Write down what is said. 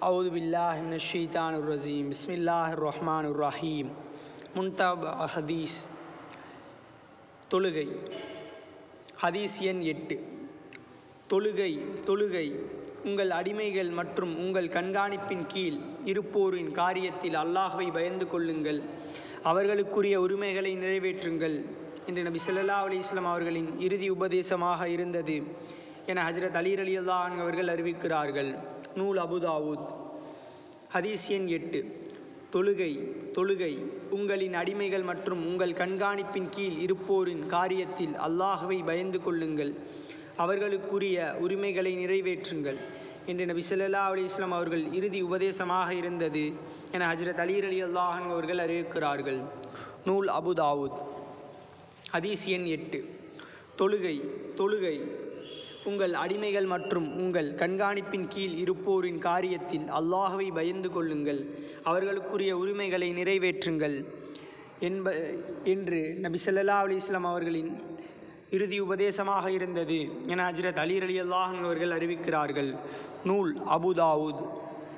அவுது பில்லாஹ் ஷீதான் ரசீம் பிஸ்மில்லாஹ் ரஹ்மான் ரஹீம். முன்தாப் ஹதீஸ். தொழுகை. ஹதீஸ் எண் எட்டு. தொழுகை தொழுகை. உங்கள் அடிமைகள் மற்றும் உங்கள் கண்காணிப்பின் கீழ் இருப்போரின் காரியத்தில் அல்லாஹவை பயந்து கொள்ளுங்கள். அவர்களுக்குரிய உரிமைகளை நிறைவேற்றுங்கள். என்று நபி சல்லா அலி இஸ்லாம் அவர்களின் இறுதி உபதேசமாக இருந்தது என ஹஜரத் அலீர் அலி அல்லாஹ் அவர்கள் அறிவிக்கிறார்கள். நூல் அபுதாவூத் ஹதீஸ் எண் எட்டு. தொழுகை தொழுகை. உங்களின் அடிமைகள் மற்றும் உங்கள் கண்காணிப்பின் கீழ் இருப்போரின் காரியத்தில் அல்லாஹவை பயந்து கொள்ளுங்கள். அவர்களுக்குரிய உரிமைகளை நிறைவேற்றுங்கள். என்று நபி ஸல்லல்லாஹு அலி இஸ்லாம் அவர்கள் இறுதி உபதேசமாக இருந்தது என ஹஜரத் அலீர் அலி அல்லாஹன் அவர்கள் அறிவிக்கிறார்கள். நூல் அபுதாவூத் ஹதீஸ் எண் எட்டு. தொழுகை தொழுகை. உங்கள் அடிமைகள் மற்றும் உங்கள் கண்காணிப்பின் கீழ் இருப்போரின் காரியத்தில் அல்லாஹவை பயந்து கொள்ளுங்கள். அவர்களுக்குரிய உரிமைகளை நிறைவேற்றுங்கள். என்ப என்று நபி சல்லா அலி இஸ்லாம் அவர்களின் இறுதி உபதேசமாக இருந்தது. என ஹஜ்ரத் அலி அலி அல்லாஹ் அவர்கள் அறிவிக்கிறார்கள். நூல் அபுதாவூத்